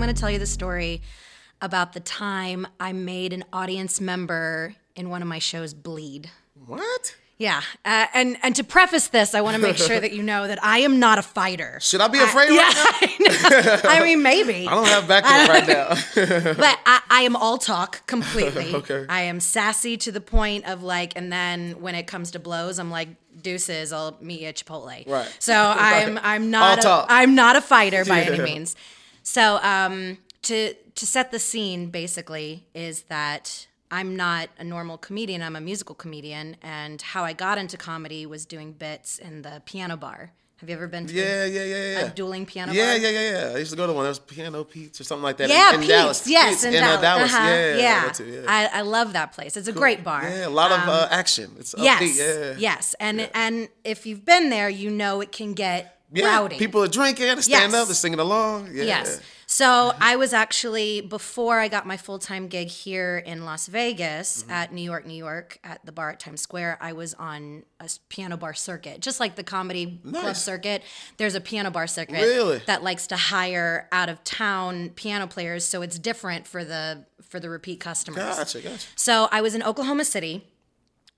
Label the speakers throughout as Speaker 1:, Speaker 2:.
Speaker 1: I'm going to tell you the story about the time I made an audience member in one of my shows bleed.
Speaker 2: What?
Speaker 1: Yeah, uh, and and to preface this, I want to make sure that you know that I am not a fighter.
Speaker 2: Should I be afraid
Speaker 1: yeah,
Speaker 2: right now?
Speaker 1: I, I mean, maybe.
Speaker 2: I don't have backup right now.
Speaker 1: but I, I am all talk completely.
Speaker 2: Okay.
Speaker 1: I am sassy to the point of like, and then when it comes to blows, I'm like, deuces, I'll meet you at Chipotle.
Speaker 2: Right.
Speaker 1: So I'm I'm not
Speaker 2: All
Speaker 1: a,
Speaker 2: talk.
Speaker 1: I'm not a fighter by any means. So um to to set the scene basically is that I'm not a normal comedian. I'm a musical comedian, and how I got into comedy was doing bits in the piano bar. Have you ever been to
Speaker 2: yeah, yeah, yeah,
Speaker 1: a
Speaker 2: yeah.
Speaker 1: dueling piano
Speaker 2: Yeah,
Speaker 1: bar?
Speaker 2: yeah, yeah, yeah. I used to go to one. There was Piano Pete's or something like that. in-
Speaker 1: Yeah,
Speaker 2: in,
Speaker 1: Pete's,
Speaker 2: Dallas.
Speaker 1: yes,
Speaker 2: Pete's
Speaker 1: in,
Speaker 2: in, uh,
Speaker 1: Dallas.
Speaker 2: Dallas.
Speaker 1: Uh-huh.
Speaker 2: Yeah, I
Speaker 1: yeah.
Speaker 2: went yeah.
Speaker 1: I, I love that place. It's a great bar.
Speaker 2: Yeah, a lot of
Speaker 1: Um,
Speaker 2: uh, action. It's
Speaker 1: yes,
Speaker 2: upbeat. Yeah.
Speaker 1: yes, and and if you've been there, you know it can get
Speaker 2: Yeah,
Speaker 1: rowdy.
Speaker 2: people are drinking, they stand
Speaker 1: Yes.
Speaker 2: up, they're singing along. Yeah.
Speaker 1: Yes. So I was actually before I got my full time gig here in Las Vegas
Speaker 2: Mm-hmm.
Speaker 1: at New York, New York, at the bar at Times Square. I was on a piano bar circuit, just like the comedy club circuit. There's a piano bar circuit
Speaker 2: Really?
Speaker 1: that likes to hire out of town piano players, so it's different for the for the repeat customers.
Speaker 2: Gotcha, gotcha.
Speaker 1: So I was in Oklahoma City,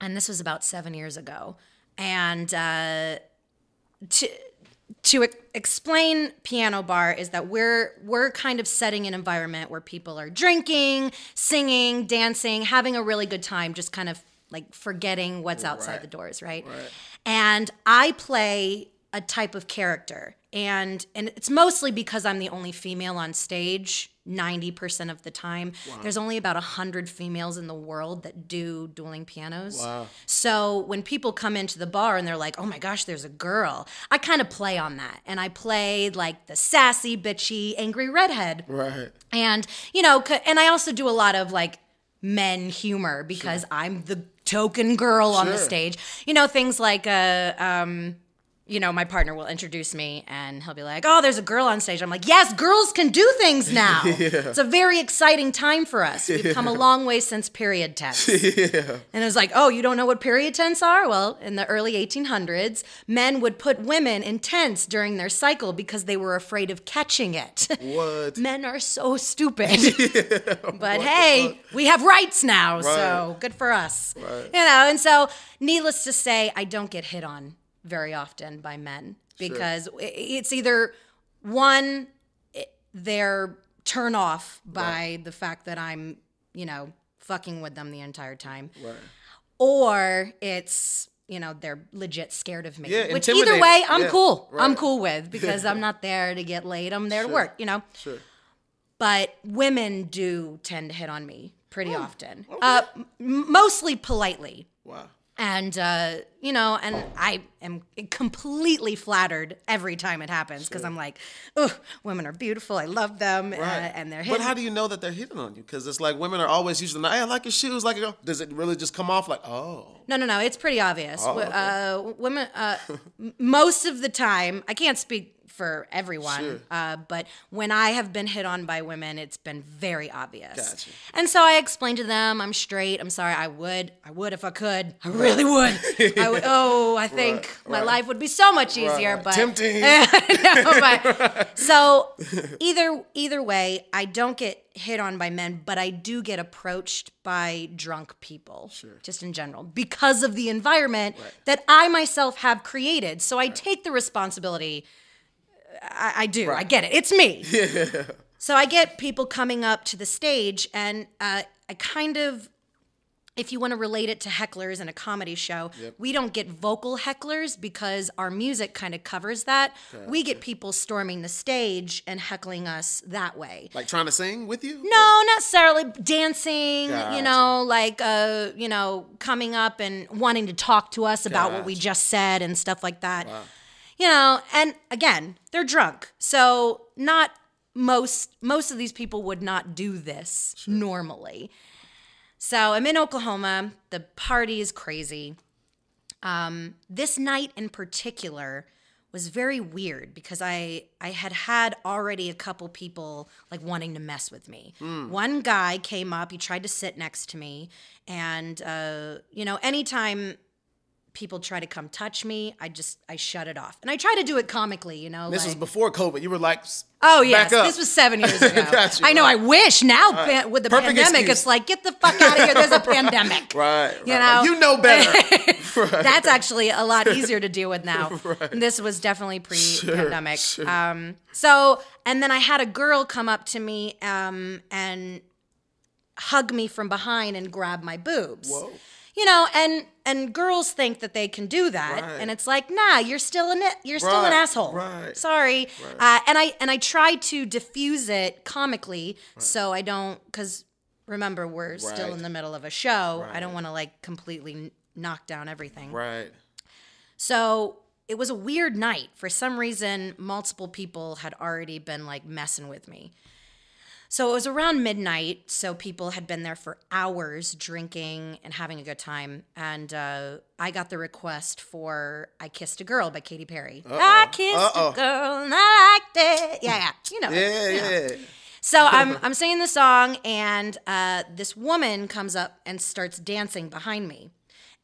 Speaker 1: and this was about seven years ago. And uh, to to ex- explain piano bar is that we're we're kind of setting an environment where people are drinking, singing, dancing, having a really good time, just kind of like forgetting what's outside
Speaker 2: Right.
Speaker 1: the doors, right?
Speaker 2: Right.
Speaker 1: And I play a type of character, and and it's mostly because I'm the only female on stage. 90% of the time. There's only about 100 females in the world that do dueling pianos.
Speaker 2: Wow.
Speaker 1: So when people come into the bar and they're like, oh my gosh, there's a girl, I kind of play on that. And I play like the sassy, bitchy, angry redhead.
Speaker 2: Right.
Speaker 1: And, you know, and I also do a lot of like men humor because I'm the token girl on the stage. You know, things like, uh, um, you know, my partner will introduce me and he'll be like, Oh, there's a girl on stage. I'm like, Yes, girls can do things now. It's a very exciting time for us. We've come a long way since period tense.
Speaker 2: Yeah.
Speaker 1: And it was like, oh, you don't know what period tense are? Well, in the early 1800s, men would put women in tents during their cycle because they were afraid of catching it.
Speaker 2: What?
Speaker 1: men are so stupid. but hey, we have rights now, so good for us.
Speaker 2: Right.
Speaker 1: You know, and so needless to say, I don't get hit on very often by men because i- it's either one, they're turn off by the fact that I'm, you know, fucking with them the entire time.
Speaker 2: Right.
Speaker 1: or it's you know they're legit scared of me
Speaker 2: Yeah,
Speaker 1: which either way i'm
Speaker 2: Yeah,
Speaker 1: cool. i'm cool with because i'm not there to get laid. I'm there to work you know?
Speaker 2: Sure.
Speaker 1: but women do tend to hit on me pretty often. Uh, m- mostly politely.
Speaker 2: Wow.
Speaker 1: And uh, you know and i am completely flattered every time it happens because i'm like oh women are beautiful i love them uh, and they're hitting But
Speaker 2: how do you know that they're hitting on you? Because it's like women are always usually, hey, I like your shoes. Like, does it really just come off like, oh,
Speaker 1: No, no, no. It's pretty obvious.
Speaker 2: Oh, okay.
Speaker 1: uh, women, uh, most of the time, I can't speak for everyone,
Speaker 2: Sure.
Speaker 1: uh, but when I have been hit on by women, it's been very obvious.
Speaker 2: Gotcha.
Speaker 1: And so I explained to them, I'm straight. I'm sorry. I would, I would if I could. I really would. I would. Oh, I think
Speaker 2: Right,
Speaker 1: my
Speaker 2: right.
Speaker 1: life would be so much easier.
Speaker 2: right.
Speaker 1: But
Speaker 2: Tempting.
Speaker 1: No, but- so either either way, I don't get hit on by men, but I do get approached by drunk people, just in general, because of the environment that I myself have created. So I take the responsibility. I, I do. I get it. It's me. So I get people coming up to the stage, and uh, I kind of, if you want to relate it to hecklers in a comedy show, we don't get vocal hecklers because our music kind of covers that. We get people storming the stage and heckling us that way.
Speaker 2: like trying to sing with you?
Speaker 1: No, not necessarily dancing, you know, like uh, you know, coming up and wanting to talk to us about what we just said and stuff like that. You know, and again, they're drunk. So not most most of these people would not do this normally. So I'm in Oklahoma. The party is crazy. Um, this night in particular was very weird because I I had had already a couple people like wanting to mess with me. One guy came up, he tried to sit next to me, and uh, you know, anytime people try to come touch me, I just I shut it off, and I try to do it comically, you know.
Speaker 2: This was before COVID. You were like,
Speaker 1: Oh yes,
Speaker 2: up.
Speaker 1: this was seven years ago.
Speaker 2: Got you,
Speaker 1: I know.
Speaker 2: right.
Speaker 1: I wish now pa- with the
Speaker 2: Perfect
Speaker 1: pandemic,
Speaker 2: excuse.
Speaker 1: it's like get the fuck out of here. There's a pandemic.
Speaker 2: right,
Speaker 1: You
Speaker 2: right,
Speaker 1: know?
Speaker 2: you know better.
Speaker 1: That's actually a lot easier to deal with now. This was definitely pre-pandemic.
Speaker 2: sure.
Speaker 1: Um, so, and then I had a girl come up to me um, and hug me from behind and grab my boobs.
Speaker 2: Whoa.
Speaker 1: You know, and and girls think that they can do that,
Speaker 2: Right.
Speaker 1: and it's like, nah, you're still an you're still an asshole.
Speaker 2: right,
Speaker 1: Sorry. Uh, and I and I try to diffuse it comically, so I don't because remember we're still in the middle of a show. I don't want to like completely knock down everything.
Speaker 2: Right.
Speaker 1: So it was a weird night. For some reason, multiple people had already been like messing with me. So it was around midnight. So people had been there for hours drinking and having a good time. And uh, I got the request for I Kissed a Girl by Katy Perry. I kissed
Speaker 2: Uh-oh.
Speaker 1: a girl and I liked it. Yeah, yeah. You know.
Speaker 2: Yeah,
Speaker 1: you know.
Speaker 2: yeah.
Speaker 1: So I'm I'm singing the song, and uh, this woman comes up and starts dancing behind me,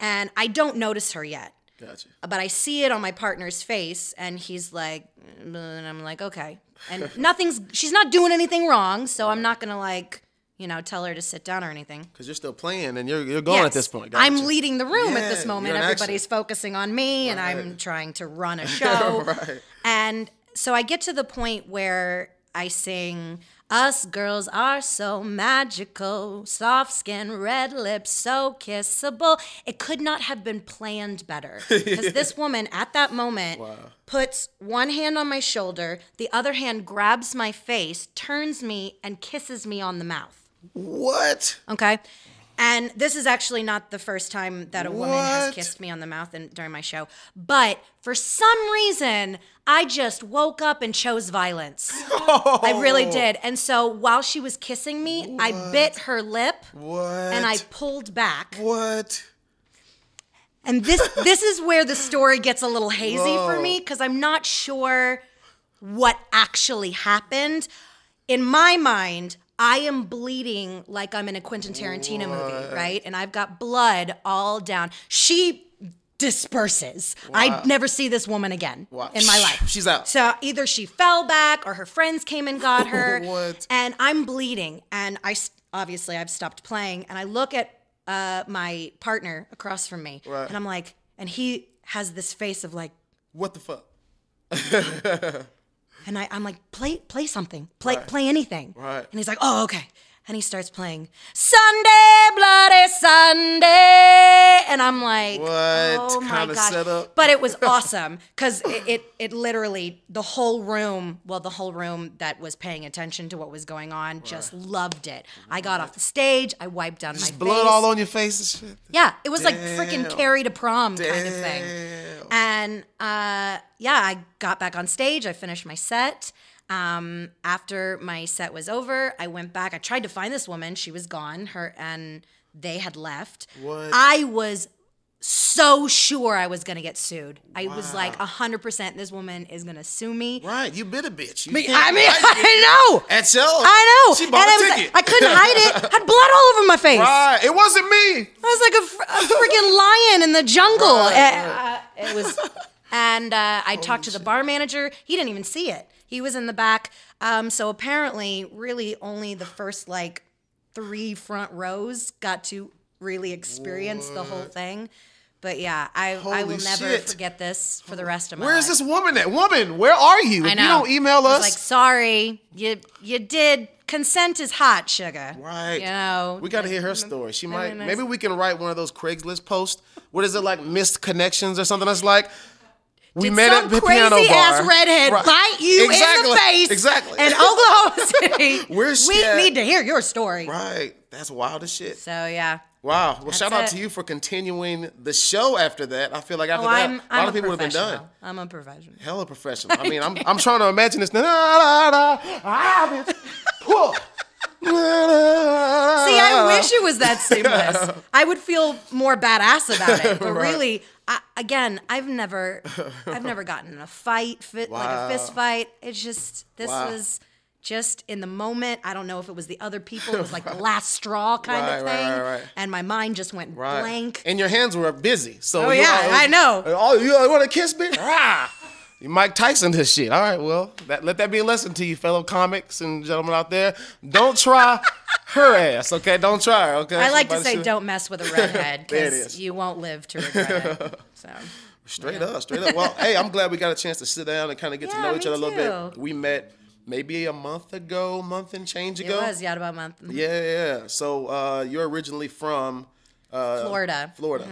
Speaker 1: and I don't notice her yet,
Speaker 2: Gotcha.
Speaker 1: but I see it on my partner's face, and he's like, and I'm like, okay, and nothing's she's not doing anything wrong, so I'm not gonna like you know tell her to sit down or anything.
Speaker 2: Because you're still playing and you're you're going at this point.
Speaker 1: I'm
Speaker 2: Gotcha.
Speaker 1: leading the room at this moment. Everybody's focusing on me, and I'm trying to run a show.
Speaker 2: Right.
Speaker 1: And so I get to the point where I sing, Us girls are so magical, soft skin, red lips, so kissable. It could not have been planned better. Because this woman at that moment puts one hand on my shoulder, the other hand grabs my face, turns me, and kisses me on the mouth.
Speaker 2: What?
Speaker 1: Okay. And this is actually not the first time that a woman has kissed me on the mouth in, during my show. But for some reason, I just woke up and chose violence. I really did. And so while she was kissing me, I bit her lip
Speaker 2: What?
Speaker 1: and I pulled back.
Speaker 2: What?
Speaker 1: And this this is where the story gets a little hazy for me because I'm not sure what actually happened. In my mind, I am bleeding like I'm in a Quentin Tarantino movie, right? And I've got blood all down. She disperses. I never see this woman again
Speaker 2: Wow.
Speaker 1: in my life.
Speaker 2: She's out.
Speaker 1: So either she fell back or her friends came and got her.
Speaker 2: What?
Speaker 1: And I'm bleeding. And I obviously I've stopped playing. And I look at uh, my partner across from me,
Speaker 2: Right.
Speaker 1: and I'm like, and he has this face of like,
Speaker 2: What the fuck?
Speaker 1: and I, I'm like, play play something, play
Speaker 2: Right.
Speaker 1: play anything.
Speaker 2: Right.
Speaker 1: And he's like, oh okay. And he starts playing Sunday, Bloody Sunday, and I'm like,
Speaker 2: What
Speaker 1: oh my god!
Speaker 2: setup?
Speaker 1: But it was awesome because it, it it literally the whole room, well, the whole room that was paying attention to what was going on, just loved it. I got off the stage, I wiped down my
Speaker 2: Blood all on your face and shit.
Speaker 1: Yeah, it was like freaking
Speaker 2: Damn.
Speaker 1: Carrie to prom kind of thing. And uh, yeah, I got back on stage. I finished my set. Um, after my set was over, I went back. I tried to find this woman. She was gone. Her and they had left.
Speaker 2: What?
Speaker 1: I was so sure I was gonna get sued. I was like hundred percent. This woman is gonna sue me.
Speaker 2: Right, you bit a bitch. You
Speaker 1: I mean. I know.
Speaker 2: At show.
Speaker 1: I know.
Speaker 2: She bought
Speaker 1: and
Speaker 2: a
Speaker 1: I,
Speaker 2: ticket.
Speaker 1: like, I couldn't hide it. Had blood all over my face.
Speaker 2: Right, it wasn't me.
Speaker 1: I was like a, a freaking lion in the jungle.
Speaker 2: Right,
Speaker 1: Uh, uh, it was, and uh, I talked to the bar manager. He didn't even see it. He was in the back. Um, so apparently, really, only the first like three front rows got to really experience the whole thing. But yeah, I I will never
Speaker 2: shit.
Speaker 1: forget this for the rest of my
Speaker 2: Where
Speaker 1: life.
Speaker 2: is this woman at? Woman, where are you?
Speaker 1: I
Speaker 2: If you don't email
Speaker 1: I was
Speaker 2: us,
Speaker 1: like, sorry, you you did. Consent is hot, sugar.
Speaker 2: Right.
Speaker 1: You know.
Speaker 2: we got to hear her story. She might. Maybe we can write one of those Craigslist posts. What is it like? Missed connections or something? That's like. We
Speaker 1: Did
Speaker 2: met
Speaker 1: some
Speaker 2: at the
Speaker 1: crazy
Speaker 2: piano bar.
Speaker 1: ass redhead
Speaker 2: Right.
Speaker 1: bite you in
Speaker 2: Exactly.
Speaker 1: the face
Speaker 2: Exactly.
Speaker 1: in Oklahoma City.
Speaker 2: Where's
Speaker 1: we
Speaker 2: she at?
Speaker 1: need to hear your story.
Speaker 2: Right. That's wild as shit.
Speaker 1: So yeah.
Speaker 2: Wow. Well, shout out
Speaker 1: it.
Speaker 2: to you for continuing the show after that. I feel like after
Speaker 1: Oh,
Speaker 2: that,
Speaker 1: I'm,
Speaker 2: a
Speaker 1: I'm
Speaker 2: lot of people would have been done.
Speaker 1: I'm a professional.
Speaker 2: Hella professional. I mean, I'm I'm trying to imagine this. Ah, bitch. Puh. Da, da,
Speaker 1: See, I wish it was that seamless. I would feel more badass about it. But
Speaker 2: Right.
Speaker 1: really, I, again, I've never, I've never gotten in a fight, fit, like a fist fight. It's just this
Speaker 2: Wow.
Speaker 1: was just in the moment. I don't know if it was the other people. It was like the last straw kind
Speaker 2: Right,
Speaker 1: of thing.
Speaker 2: right, right.
Speaker 1: And my mind just went
Speaker 2: Right.
Speaker 1: blank.
Speaker 2: And your hands were busy. So
Speaker 1: Oh, yeah,
Speaker 2: all-
Speaker 1: I know.
Speaker 2: Oh, you want to kiss me? Ah. You Mike Tyson this shit. All right, well, that, let that be a lesson to you, fellow comics and gentlemen out there. Don't try her ass, okay? Don't try her, okay?
Speaker 1: I like to say,
Speaker 2: should-
Speaker 1: don't mess with a redhead because you won't live to regret it. So
Speaker 2: Straight up, straight up. Well, hey, I'm glad we got a chance to sit down and kind of get to know each other a little bit. We met maybe a month ago, month and change ago.
Speaker 1: it was yeah about a month.
Speaker 2: Yeah, yeah. yeah. So uh, you're originally from uh,
Speaker 1: Florida.
Speaker 2: Florida,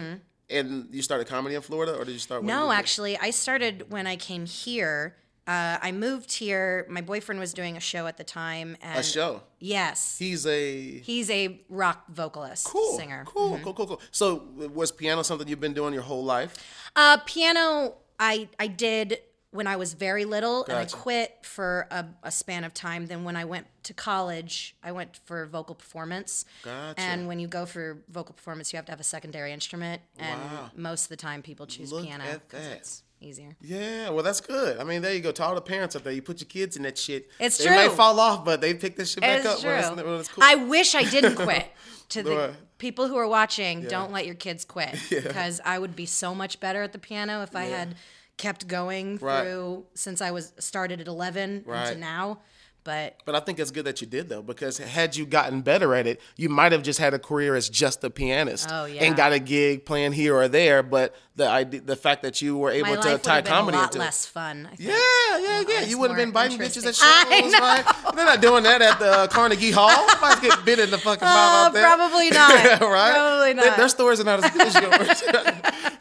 Speaker 2: and you started comedy in Florida, or did you start? you
Speaker 1: No,
Speaker 2: were
Speaker 1: actually, I started when I came here. Uh, I moved here. My boyfriend was doing a show at the time, and
Speaker 2: a show.
Speaker 1: yes,
Speaker 2: He's a
Speaker 1: he's a rock vocalist,
Speaker 2: cool
Speaker 1: singer.
Speaker 2: Cool, cool, cool, cool. So was piano something you've been doing your whole life?
Speaker 1: Uh, piano, I I did when I was very little, and I quit for a, a span of time. Then when I went to college, I went for vocal performance.
Speaker 2: Gotcha.
Speaker 1: And when you go for vocal performance, you have to have a secondary instrument, and
Speaker 2: Wow.
Speaker 1: most of the time people choose
Speaker 2: Look
Speaker 1: piano because it's easier.
Speaker 2: Yeah, well, that's good. I mean, there you go. To all the parents out there, you put your kids in that shit.
Speaker 1: It's
Speaker 2: they may
Speaker 1: true.
Speaker 2: fall off, but they pick this shit back
Speaker 1: It's
Speaker 2: up
Speaker 1: true.
Speaker 2: when it's, when it's cool.
Speaker 1: I wish I didn't quit. To the people who are watching, don't let your kids quit
Speaker 2: Yeah.
Speaker 1: because I would be so much better at the piano if I had kept going
Speaker 2: Right.
Speaker 1: through since I was started at 11
Speaker 2: Right.
Speaker 1: to now. But
Speaker 2: But I think it's good that you did though, because had you gotten better at it, you might have just had a career as just a pianist
Speaker 1: Oh, yeah.
Speaker 2: and got a gig playing here or there. But the idea, the fact that you were able
Speaker 1: my
Speaker 2: to tie
Speaker 1: have been a
Speaker 2: comedy
Speaker 1: lot
Speaker 2: into
Speaker 1: less fun. I think.
Speaker 2: yeah, yeah, yeah. You wouldn't have been biting bitches at shows.
Speaker 1: I
Speaker 2: right? They're not doing that at the uh, Carnegie Hall. Nobody's getting bit in the fucking mouth
Speaker 1: Uh,
Speaker 2: out there.
Speaker 1: probably not.
Speaker 2: right?
Speaker 1: Probably
Speaker 2: Their-
Speaker 1: not.
Speaker 2: Their stories are not as good as yours.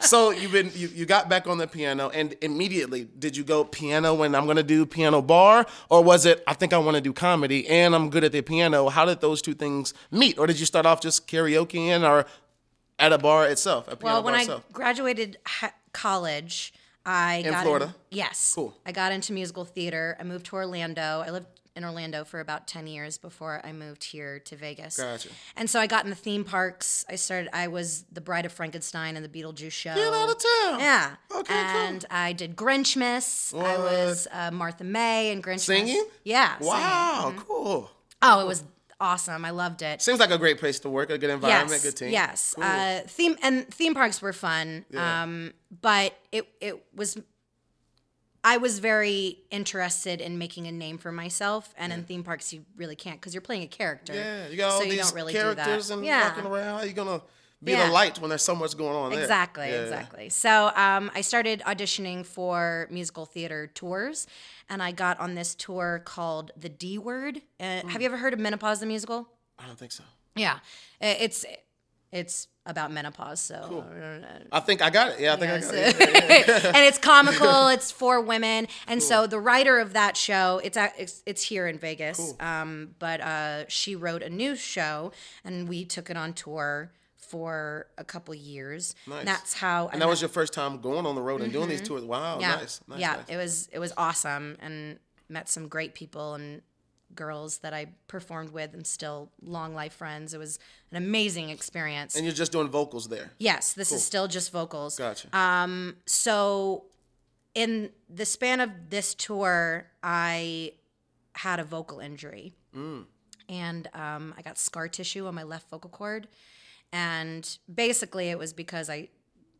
Speaker 2: so you've been you, you got back on the piano and immediately did you go piano when I'm gonna do piano bar or was it I think I want to do comedy and I'm good at the piano? How did those two things meet? Or did you start off just karaokeing or at a bar itself? At a
Speaker 1: Well, when I
Speaker 2: itself?
Speaker 1: graduated ha- college, I
Speaker 2: In
Speaker 1: got
Speaker 2: Florida?
Speaker 1: yes,
Speaker 2: Cool.
Speaker 1: I got into musical theater. I moved to Orlando. I lived in Orlando for about ten years before I moved here to Vegas.
Speaker 2: Gotcha.
Speaker 1: And so I got in the theme parks. I started. I was the Bride of Frankenstein and the Beetlejuice show.
Speaker 2: Get out of town.
Speaker 1: Yeah.
Speaker 2: Okay, cool.
Speaker 1: and I did Grinchmas. I was uh, Martha May and Grinchmas.
Speaker 2: Singing?
Speaker 1: Yeah. singing.
Speaker 2: Wow, cool.
Speaker 1: Oh, it was awesome. I loved it.
Speaker 2: Seems like a great place to work, a good environment,
Speaker 1: yes,
Speaker 2: good team.
Speaker 1: Yes.
Speaker 2: Cool.
Speaker 1: Uh, theme and theme parks were fun.
Speaker 2: Yeah.
Speaker 1: Um, but it it was. I was very interested in making a name for myself, and in theme parks you really can't because you're playing a character.
Speaker 2: yeah, you got all
Speaker 1: so
Speaker 2: these
Speaker 1: really
Speaker 2: characters and
Speaker 1: yeah.
Speaker 2: walking around. How are you gonna be
Speaker 1: Yeah.
Speaker 2: the light when there's so much going on there?
Speaker 1: Exactly,
Speaker 2: Yeah.
Speaker 1: exactly. So um, I started auditioning for musical theater tours, and I got on this tour called The D Word. Uh,
Speaker 2: Hmm.
Speaker 1: Have you ever heard of Menopause the musical?
Speaker 2: I don't think so.
Speaker 1: Yeah, it's it's about menopause. So
Speaker 2: I think I got it. Yeah, I think
Speaker 1: Yes.
Speaker 2: I got it.
Speaker 1: and it's comical. It's for women, and so the writer of that show, it's at, it's, it's here in Vegas. Um, but uh, she wrote a new show, and we took it on tour for a couple years.
Speaker 2: Nice.
Speaker 1: That's how.
Speaker 2: And that was your first time going on the road and doing these tours. Wow,
Speaker 1: Mm-hmm. yeah,
Speaker 2: nice, nice,
Speaker 1: yeah.
Speaker 2: nice.
Speaker 1: It was it was awesome, and met some great people and girls that I performed with, and still long life friends. It was an amazing experience.
Speaker 2: And you're just doing vocals there.
Speaker 1: yes, this is still just vocals.
Speaker 2: Gotcha.
Speaker 1: so in the span of this tour i had a vocal injury and um, i got scar tissue on my left vocal cord and basically it was because i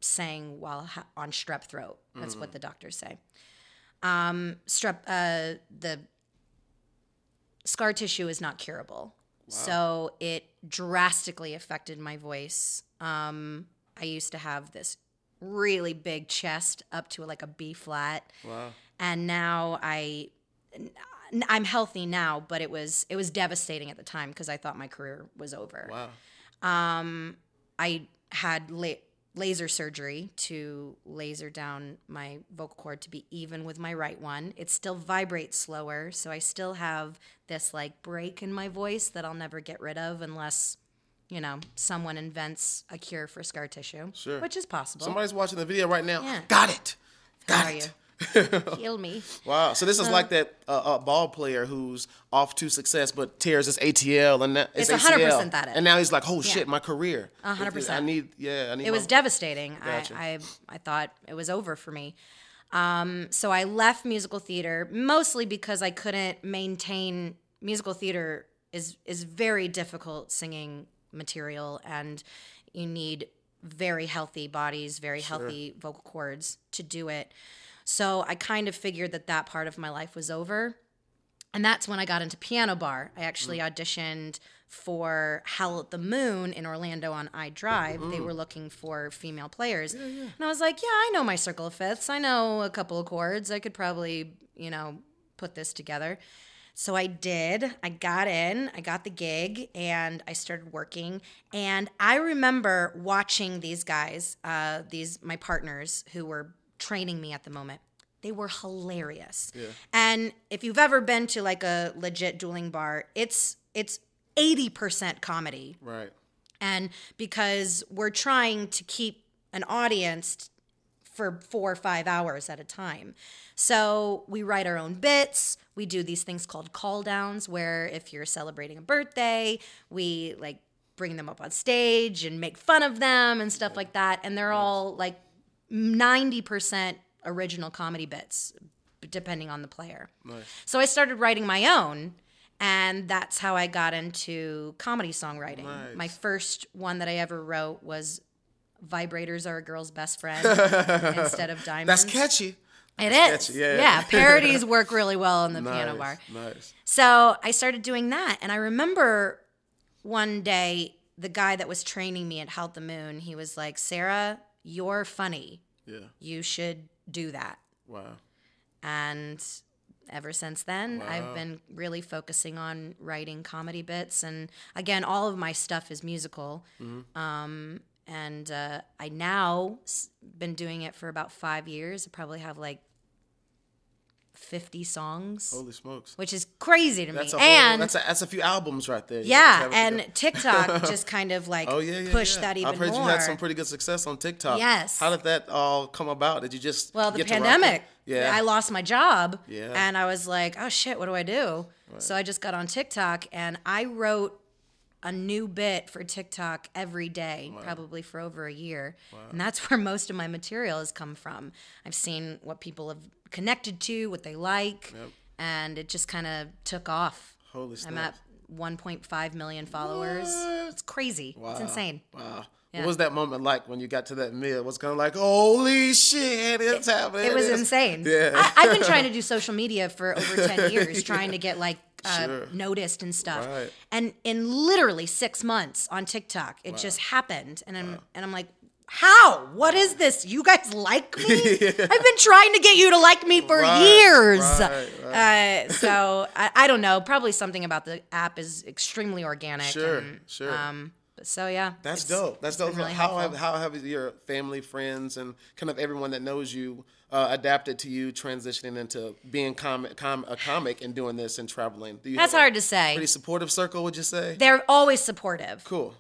Speaker 1: sang while ha- on strep throat that's what the doctors say um, strep uh, the scar tissue is not curable so it drastically affected my voice um, i used to have this really big chest up to like a B flat.
Speaker 2: Wow.
Speaker 1: And now I I'm healthy now, but it was it was devastating at the time because I thought my career was over.
Speaker 2: Wow.
Speaker 1: Um, I had la- laser surgery to laser down my vocal cord to be even with my right one. It still vibrates slower, so I still have this like break in my voice that I'll never get rid of unless you know someone invents a cure for scar tissue,
Speaker 2: Sure.
Speaker 1: which is possible.
Speaker 2: Somebody's watching the video right now.
Speaker 1: Yeah.
Speaker 2: Got it. Got
Speaker 1: How
Speaker 2: it.
Speaker 1: Heal me.
Speaker 2: Wow. So this is like that uh, uh, ball player who's off to success but tears his ATL and that
Speaker 1: It's
Speaker 2: his
Speaker 1: 100%
Speaker 2: ACL.
Speaker 1: that it.
Speaker 2: And now he's like, oh shit, my career.
Speaker 1: 100%.
Speaker 2: I need. Yeah. I need.
Speaker 1: It was devastating.
Speaker 2: Gotcha.
Speaker 1: I, I I thought it was over for me. Um, so I left musical theater mostly because I couldn't maintain musical theater is is very difficult singing material, and you need very healthy bodies, very healthy vocal cords to do it. So I kind of figured that that part of my life was over. And that's when I got into piano bar. I actually auditioned for Howl at the Moon in Orlando on I-Drive. They were looking for female players. And I was like, yeah, I know my circle of fifths. I know a couple of chords. I could probably, you know, put this together. So I did. I got in, I got the gig, and I started working. And I remember watching these guys, uh, these my partners who were training me at the moment. They were hilarious. Yeah. And if you've ever been to like a legit dueling bar, it's it's 80% comedy.
Speaker 2: Right.
Speaker 1: And because we're trying to keep an audience for four or five hours at a time. So we write our own bits. We do these things called call downs, where if you're celebrating a birthday, we like bring them up on stage and make fun of them and stuff like that. And they're all like 90% original comedy bits, depending on the player. So I started writing my own, and that's how I got into comedy songwriting.
Speaker 2: Nice.
Speaker 1: My first one that I ever wrote was "Vibrators Are a Girl's Best Friend" instead of diamonds.
Speaker 2: That's catchy.
Speaker 1: It
Speaker 2: That's
Speaker 1: is.
Speaker 2: catchy, yeah.
Speaker 1: yeah. Parodies work really well in the piano bar.
Speaker 2: Nice.
Speaker 1: So I started doing that. And I remember one day the guy that was training me at Howl at the Moon, he was like, Sarah, you're funny.
Speaker 2: Yeah.
Speaker 1: You should do that.
Speaker 2: Wow.
Speaker 1: And ever since then, I've been really focusing on writing comedy bits. And again, all of my stuff is musical. Um, and uh, I now s- been doing it for about five years. I probably have like 50 songs,
Speaker 2: Holy smokes.
Speaker 1: which is crazy to
Speaker 2: That's
Speaker 1: me.
Speaker 2: whole,
Speaker 1: and
Speaker 2: that's a that's a few albums right there. You
Speaker 1: yeah,
Speaker 2: just have it to go.
Speaker 1: and TikTok just kind of like
Speaker 2: Oh yeah, yeah,
Speaker 1: pushed
Speaker 2: yeah.
Speaker 1: that even
Speaker 2: I've heard
Speaker 1: more.
Speaker 2: you had some pretty good success on TikTok.
Speaker 1: Yes.
Speaker 2: How did that all come about? Did you just
Speaker 1: well, the
Speaker 2: get to rock
Speaker 1: pandemic.
Speaker 2: Yeah.
Speaker 1: I lost my job.
Speaker 2: Yeah.
Speaker 1: And I was like, oh shit, what do I do? So I just got on TikTok and I wrote a new bit for TikTok every day, probably for over a year. And that's where most of my material has come from. I've seen what people have connected to, what they like, and it just kind of took off.
Speaker 2: Holy
Speaker 1: I'm at 1.5 million followers. It's crazy. Wow. It's insane.
Speaker 2: Wow.
Speaker 1: Yeah.
Speaker 2: What was that moment like when you got to that meal? It was kind of like, holy shit, it's happening.
Speaker 1: It was insane.
Speaker 2: Yeah.
Speaker 1: I, I've been trying to do social media for over 10 years, trying to get like uh,
Speaker 2: Sure.
Speaker 1: noticed and stuff.
Speaker 2: Right.
Speaker 1: And in literally six months on TikTok, it just happened. And I'm, and I'm like, how? What is this? You guys like me? I've been trying to get you to like me for
Speaker 2: Right,
Speaker 1: years.
Speaker 2: right,
Speaker 1: Uh, so I, I don't know. Probably something about the app is extremely organic.
Speaker 2: Sure,
Speaker 1: and,
Speaker 2: sure.
Speaker 1: Um, so yeah,
Speaker 2: That's dope. That's dope.
Speaker 1: really
Speaker 2: how
Speaker 1: helpful.
Speaker 2: have how have your family, friends, and kind of everyone that knows you uh, adapted to you transitioning into being comic, com, a comic and doing this and traveling?
Speaker 1: That's hard to say.
Speaker 2: Pretty supportive circle, would you say?
Speaker 1: They're always supportive.
Speaker 2: Cool.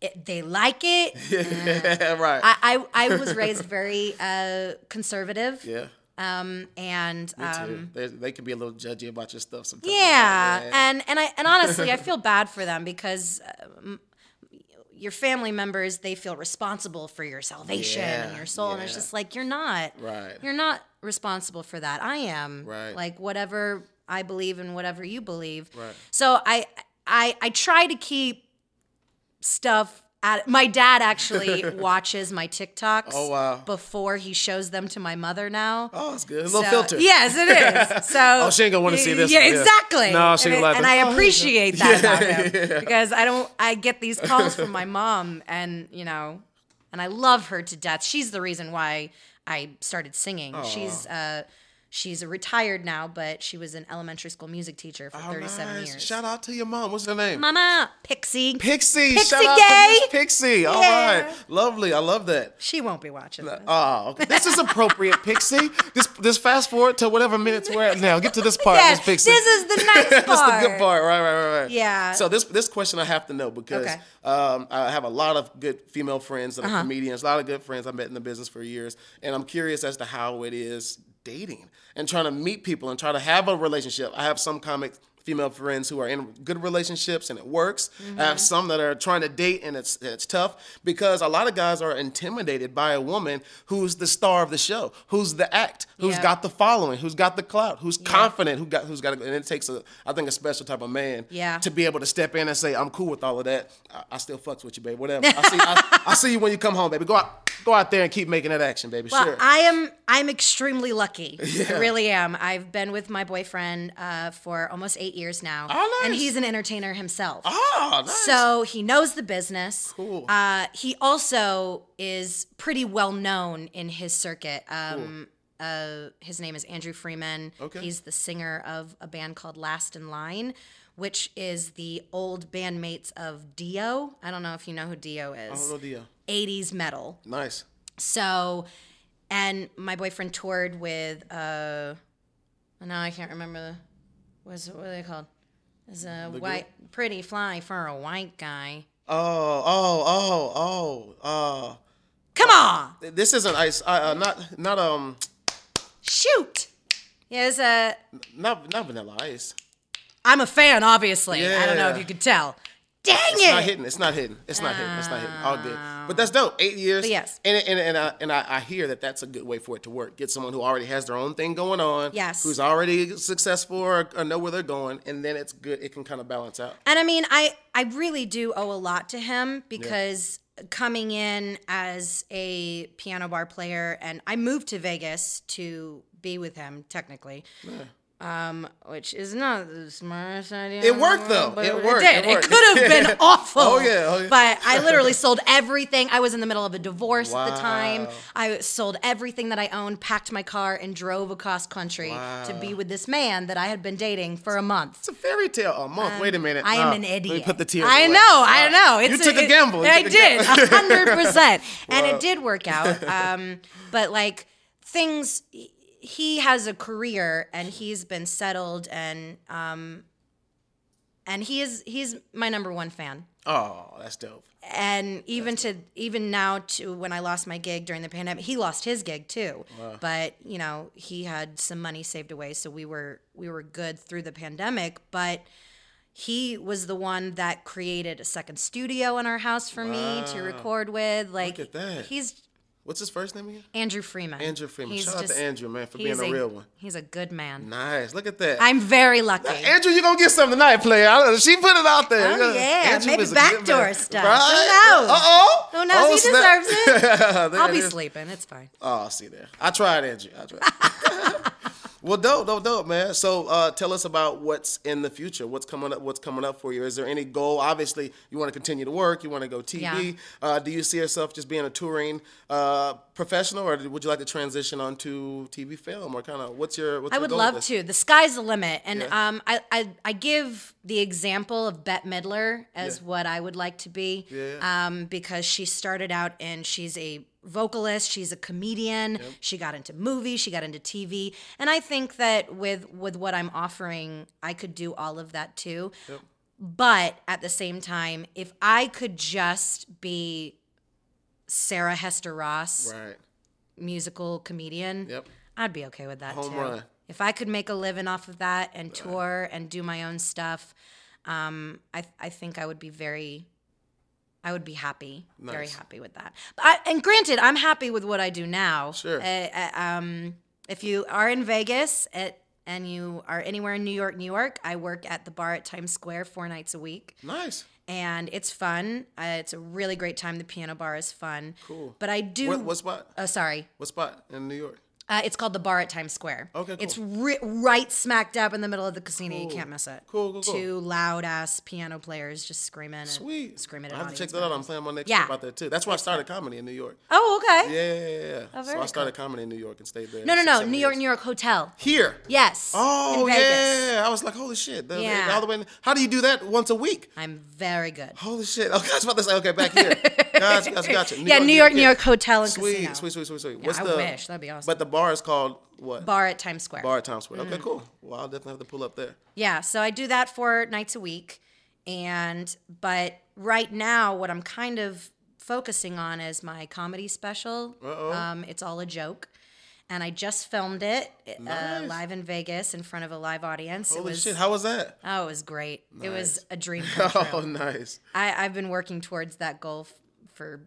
Speaker 1: It, they like it.
Speaker 2: yeah, right.
Speaker 1: I, I, I was raised very uh, conservative.
Speaker 2: yeah.
Speaker 1: Um, and um.
Speaker 2: They, they can be a little judgy about your stuff sometimes.
Speaker 1: yeah, and and I and honestly, I feel bad for them because um, your family members they feel responsible for your salvation and your soul, and it's just like you're not.
Speaker 2: Right.
Speaker 1: You're not responsible for that. I am.
Speaker 2: Right.
Speaker 1: Like whatever I believe and whatever you believe.
Speaker 2: Right.
Speaker 1: So I I I try to keep stuff at my dad actually watches my TikToks
Speaker 2: Oh, wow.
Speaker 1: before he shows them to my mother now.
Speaker 2: Oh, it's good. A little
Speaker 1: So-
Speaker 2: filter.
Speaker 1: Yes, it is. So
Speaker 2: Oh, she ain't gonna wanna see this.
Speaker 1: Yeah,
Speaker 2: Yeah.
Speaker 1: exactly.
Speaker 2: No, she
Speaker 1: and,
Speaker 2: gonna laugh
Speaker 1: and I appreciate that about him because I don't. I get these calls from my mom, and you know, and I love her to death. She's the reason why I started singing. She's uh, she's retired now, but she was an elementary school music teacher for
Speaker 2: Oh,
Speaker 1: 37
Speaker 2: nice.
Speaker 1: years.
Speaker 2: Shout out to your mom. What's her name?
Speaker 1: Mama, Pixie.
Speaker 2: Pixie.
Speaker 1: Pixie
Speaker 2: Shout out
Speaker 1: Gay.
Speaker 2: to Miss Pixie. All
Speaker 1: Yeah.
Speaker 2: right. Lovely. I love that.
Speaker 1: She won't be watching this.
Speaker 2: Oh, okay. this is appropriate, Pixie. This this fast forward to whatever minutes we're at now. Get to this part,
Speaker 1: Yes,
Speaker 2: Miss Pixie.
Speaker 1: this is the nice part.
Speaker 2: That's the good part. Right, right, right, right.
Speaker 1: Yeah.
Speaker 2: So this this question I have to know because
Speaker 1: Okay.
Speaker 2: um, I have a lot of good female friends that
Speaker 1: Uh-huh.
Speaker 2: are comedians, a lot of good friends I've met in the business for years, and I'm curious as to how it is dating and trying to meet people and try to have a relationship. I have some comic female friends who are in good relationships and it works.
Speaker 1: Mm-hmm.
Speaker 2: I have some that are trying to date and it's it's tough because a lot of guys are intimidated by a woman who's the star of the show, who's the act, who's
Speaker 1: Yeah.
Speaker 2: got the following, who's got the clout, who's confident, who got who's got, and it takes a I think a special type of man
Speaker 1: Yeah.
Speaker 2: to be able to step in and say I'm cool with all of that. I, I still fucks with you, baby. Whatever. I see I, I see you when you come home, baby. Go out go out there and keep making that action, baby.
Speaker 1: Well,
Speaker 2: sure.
Speaker 1: I am I'm extremely lucky. I really am. I've been with my boyfriend uh, for almost eight years now,
Speaker 2: Oh,
Speaker 1: and he's an entertainer himself.
Speaker 2: oh, nice.
Speaker 1: So he knows the business.
Speaker 2: Cool.
Speaker 1: Uh, he also is pretty well known in his circuit. Um, uh, his name is Andrew Freeman.
Speaker 2: Okay.
Speaker 1: He's the singer of a band called Last in Line, which is the old bandmates of Dio. I don't know if you know who Dio is.
Speaker 2: I don't know, Dio.
Speaker 1: 80s metal.
Speaker 2: Nice.
Speaker 1: So, and my boyfriend toured with uh, now I can't remember the what's what are they called? Is a white, pretty fly for a white guy.
Speaker 2: Oh, oh, oh, oh. oh.
Speaker 1: Come on,
Speaker 2: this isn't ice. Uh, uh, not, not um,
Speaker 1: shoot! Yeah, it's a.
Speaker 2: not, not vanilla ice.
Speaker 1: I'm a fan, obviously. Yeah. I don't know if you could tell. Dang it.
Speaker 2: It's
Speaker 1: it!
Speaker 2: not hitting. It's not hitting. It's not hitting. It's not hitting. All good. But that's dope. Eight years.
Speaker 1: But yes.
Speaker 2: And and and I and I, I hear that that's a good way for it to work. Get someone who already has their own thing going on.
Speaker 1: Yes.
Speaker 2: Who's already successful or, or know where they're going, and then it's good. It can kind of balance out.
Speaker 1: And I mean, I I really do owe a lot to him because coming in as a piano bar player, and I moved to Vegas to be with him technically. Um, which is not the smartest idea.
Speaker 2: It worked, though.
Speaker 1: but
Speaker 2: It worked.
Speaker 1: did.
Speaker 2: It worked.
Speaker 1: could have been awful.
Speaker 2: Oh, yeah. Oh, yeah.
Speaker 1: But I literally sold everything. I was in the middle of a divorce at the time. I sold everything that I owned, packed my car, and drove across country to be with this man that I had been dating for a month.
Speaker 2: It's a fairy tale. A month. Wait a minute.
Speaker 1: I am
Speaker 2: Uh,
Speaker 1: an idiot.
Speaker 2: Put the tears.
Speaker 1: I
Speaker 2: away.
Speaker 1: know, I know.
Speaker 2: you took a
Speaker 1: it-
Speaker 2: gamble.
Speaker 1: I did, a hundred percent, and it did work out. Um, but like things, he has a career and he's been settled, and um, and he is he's my number one fan.
Speaker 2: Oh, that's dope.
Speaker 1: And even to even now to when I lost my gig during the pandemic, he lost his gig too. Wow. But you know he had some money saved away, so we were we were good through the pandemic. But he was the one that created a second studio in our house for me to record with. Like
Speaker 2: at that.
Speaker 1: he's
Speaker 2: What's his first name again?
Speaker 1: Andrew Freeman.
Speaker 2: Andrew Freeman.
Speaker 1: He's
Speaker 2: Shout out to Andrew, man, for being a real one.
Speaker 1: He's a good man.
Speaker 2: Nice. Look at that.
Speaker 1: I'm very lucky.
Speaker 2: Andrew, you're gonna get something tonight, player. She put it out there.
Speaker 1: Oh, yeah. Maybe
Speaker 2: is a good
Speaker 1: backdoor stuff.
Speaker 2: Right?
Speaker 1: Who knows?
Speaker 2: Uh-oh.
Speaker 1: Who knows? Oh, he
Speaker 2: snap.
Speaker 1: deserves it. I'll be sleeping. It's fine.
Speaker 2: Oh, I'll see there. I tried, Andrew. I tried. well, dope, dope, dope, man. So, uh, tell us about what's in the future. What's coming up? What's coming up for you? Is there any goal? Obviously, you want to continue to work. You want to go TV.
Speaker 1: Yeah.
Speaker 2: Uh, do you see yourself just being a touring uh, professional, or would you like to transition onto TV film, or kind of what's your? What's
Speaker 1: I
Speaker 2: your
Speaker 1: would love to. The sky's the limit, and
Speaker 2: Yeah.
Speaker 1: um, I, I I give the example of Bette Midler as
Speaker 2: Yeah.
Speaker 1: what I would like to be,
Speaker 2: Yeah.
Speaker 1: um, because she started out and she's a vocalist, she's a comedian, she got into movies, she got into TV, and I think that with with what I'm offering, I could do all of that too. But at the same time, if I could just be Sarah Hester Ross,
Speaker 2: Right.
Speaker 1: musical comedian,
Speaker 2: Yep.
Speaker 1: I'd be okay with that
Speaker 2: Home
Speaker 1: too.
Speaker 2: run.
Speaker 1: If I could make a living off of that and tour and do my own stuff, um, I I think I would be very, I would be happy, very happy with that. I, and granted, I'm happy with what I do now.
Speaker 2: Sure.
Speaker 1: Uh, uh, um, if you are in Vegas at, and you are anywhere in New York, New York, I work at the bar at Times Square four nights a week
Speaker 2: Nice.
Speaker 1: and it's fun. Uh, it's a really great time. The piano bar is fun.
Speaker 2: Cool.
Speaker 1: But I do.
Speaker 2: What, what spot?
Speaker 1: Oh, sorry.
Speaker 2: What spot in New York?
Speaker 1: Uh, it's called the Bar at Times Square.
Speaker 2: Okay, cool.
Speaker 1: It's ri- right smack dab in the middle of the casino. You can't miss it.
Speaker 2: Cool, cool, cool.
Speaker 1: Two loud ass piano players just screaming. and
Speaker 2: Sweet.
Speaker 1: Screaming
Speaker 2: I have to check that out. I'm planning my next
Speaker 1: Yeah.
Speaker 2: trip out there too. That's why I started comedy in New York.
Speaker 1: Oh, okay.
Speaker 2: Yeah, yeah, yeah. yeah. so I started comedy in New York and stayed there.
Speaker 1: No, no, no.
Speaker 2: seven
Speaker 1: New York,
Speaker 2: years.
Speaker 1: New York Hotel.
Speaker 2: Here.
Speaker 1: Yes.
Speaker 2: Oh
Speaker 1: in
Speaker 2: yeah! I was like, holy shit! The-
Speaker 1: Yeah.
Speaker 2: all the way- how do you do that once a week?
Speaker 1: I'm very good.
Speaker 2: Holy shit! Okay, I was about to say, okay, back here. Gotcha, gotcha, gotcha.
Speaker 1: yeah, New York, New
Speaker 2: yeah.
Speaker 1: York Hotel and
Speaker 2: Sweet,
Speaker 1: Casino.
Speaker 2: sweet, sweet, sweet, sweet.
Speaker 1: Yeah,
Speaker 2: What's
Speaker 1: I
Speaker 2: the?
Speaker 1: wish. That'd be awesome.
Speaker 2: But the bar is called what?
Speaker 1: Bar at Times Square.
Speaker 2: Bar at Times Square.
Speaker 1: Mm-hmm.
Speaker 2: Okay, cool. Well, I'll definitely have to pull up there.
Speaker 1: Yeah, so I do that four nights a week. And, but right now, what I'm kind of focusing on is my comedy special.
Speaker 2: Uh-oh.
Speaker 1: Um, it's all a joke. and I just filmed it uh, live in Vegas in front of a live audience. it
Speaker 2: Holy
Speaker 1: was
Speaker 2: shit! How was that?
Speaker 1: oh, it was great. Nice. It was a dream come true.
Speaker 2: Oh, nice.
Speaker 1: I, I've been working towards that goal f- for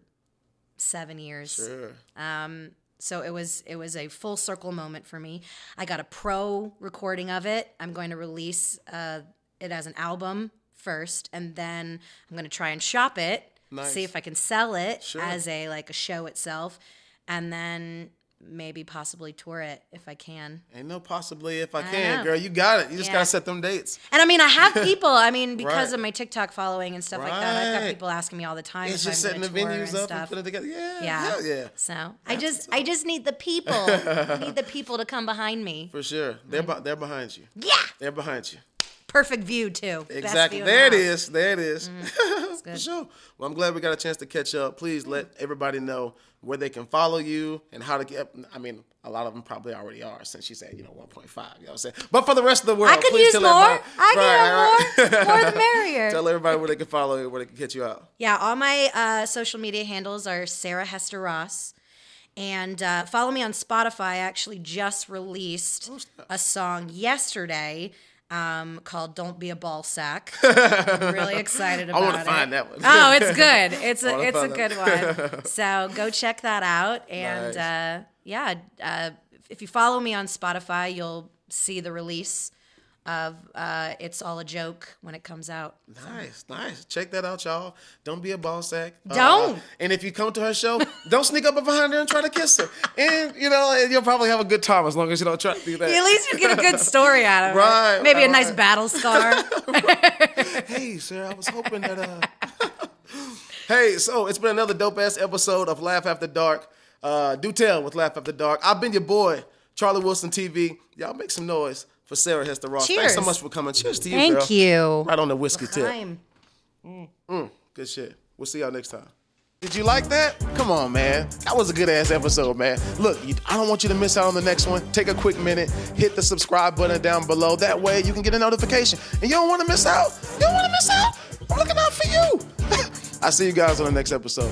Speaker 1: seven years.
Speaker 2: Sure.
Speaker 1: So it was it was a full circle moment for me. I got a pro recording of it. I'm going to release uh, it as an album first, and then I'm going to try and shop it,
Speaker 2: Nice.
Speaker 1: see if I can sell it
Speaker 2: Sure.
Speaker 1: as a like a show itself, and then maybe possibly tour it if I can.
Speaker 2: Ain't no possibly if I can,
Speaker 1: know.
Speaker 2: girl. You got it. You just
Speaker 1: Yeah.
Speaker 2: gotta set them dates.
Speaker 1: And I mean, I have people. I mean, because
Speaker 2: Right.
Speaker 1: of my TikTok following and stuff like that, I've got people asking me all the time.
Speaker 2: It's just
Speaker 1: I'm
Speaker 2: setting the venues
Speaker 1: and
Speaker 2: up
Speaker 1: stuff.
Speaker 2: and putting together. Yeah.
Speaker 1: Yeah.
Speaker 2: Yeah.
Speaker 1: So I just I just need the people. I need the people to come behind me.
Speaker 2: For sure. They're be- they're behind you.
Speaker 1: Yeah.
Speaker 2: They're behind you.
Speaker 1: Perfect view too.
Speaker 2: Exactly.
Speaker 1: view
Speaker 2: There it is. There it is. Mm. For
Speaker 1: good.
Speaker 2: sure. Well, I'm glad we got a chance to catch up. Please let everybody know where they can follow you and how to get. I mean, a lot of them probably already are since you said you know 1.5. You know what I'm saying? But for the rest of the world,
Speaker 1: I could
Speaker 2: please
Speaker 1: use
Speaker 2: tell
Speaker 1: more.
Speaker 2: everybody-
Speaker 1: I
Speaker 2: Right, right,
Speaker 1: more.
Speaker 2: right.
Speaker 1: More the merrier.
Speaker 2: Tell everybody where they can follow you, where they can catch you out.
Speaker 1: Yeah, all my uh, social media handles are Sarah Hester Ross. And uh, follow me on Spotify. I actually just released a song yesterday um, called "Don't Be a Ball Sack." I'm really excited about it.
Speaker 2: I want to find that one.
Speaker 1: Oh, it's good. It's a it's a good one. So go check that out. And
Speaker 2: Nice.
Speaker 1: uh, yeah, uh, if you follow me on Spotify, you'll see the release of uh, "It's All a Joke" when it comes out.
Speaker 2: Nice, nice. Check that out, y'all. Don't be a ball sack. Uh,
Speaker 1: Don't.
Speaker 2: and if you come to her show, don't sneak up behind her and try to kiss her. And you know, and you'll probably have a good time as long as you don't try to do that.
Speaker 1: At least you get a good story out of it.
Speaker 2: Right,
Speaker 1: it. Maybe a nice battle scar.
Speaker 2: hey, sir, I was hoping that. uh Hey, so it's been another dope ass episode of Laugh After Dark. Uh, do tell with Laugh After Dark. I've been your boy, Charlie Wilson TV. Y'all make some noise for Sarah Hester Ross. Thanks so much for coming. Cheers to you,
Speaker 1: Thank
Speaker 2: girl.
Speaker 1: you.
Speaker 2: Right on the whiskey tip.
Speaker 1: Time. Mm.
Speaker 2: Mm, good shit. We'll see y'all next time. Did you like that? Come on, man. That was a good ass episode, man. Look, you, I don't want you to miss out on the next one. Take a quick minute, hit the subscribe button down below. That way you can get a notification. And you don't want to miss out. You don't want to miss out. I'm looking out for you. I'll see you guys on the next episode.